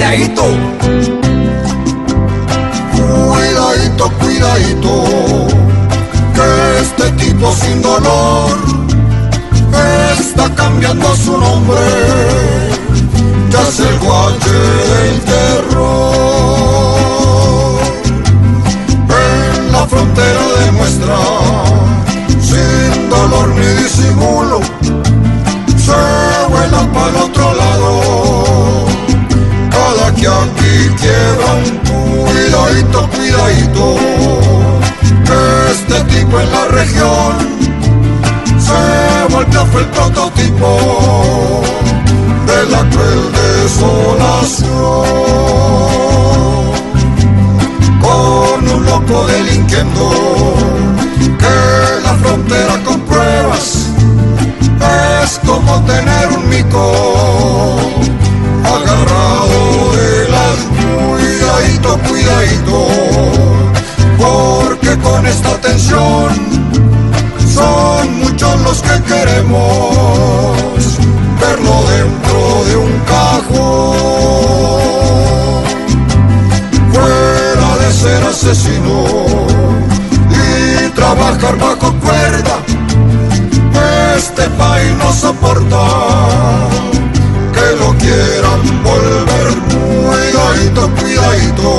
Cuidadito. Cuidadito, cuidadito. Que este tipo sin dolor está cambiando su nombre. Un cuidadito, cuidadito, este tipo en la región se vuelve a el prototipo de la cruel desolación. Con un loco delinquiendo que la frontera con pruebas es como tener un mico son muchos los que queremos verlo dentro de un cajón fuera de ser asesino y trabajar bajo cuerda. Este país no soporta que lo quieran volver cuidadito, cuidadito,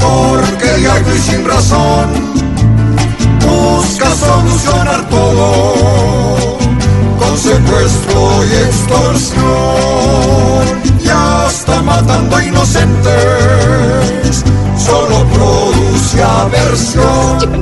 porque de y sin razón solucionar todo con secuestro y extorsión. Ya está matando inocentes solo produce aversión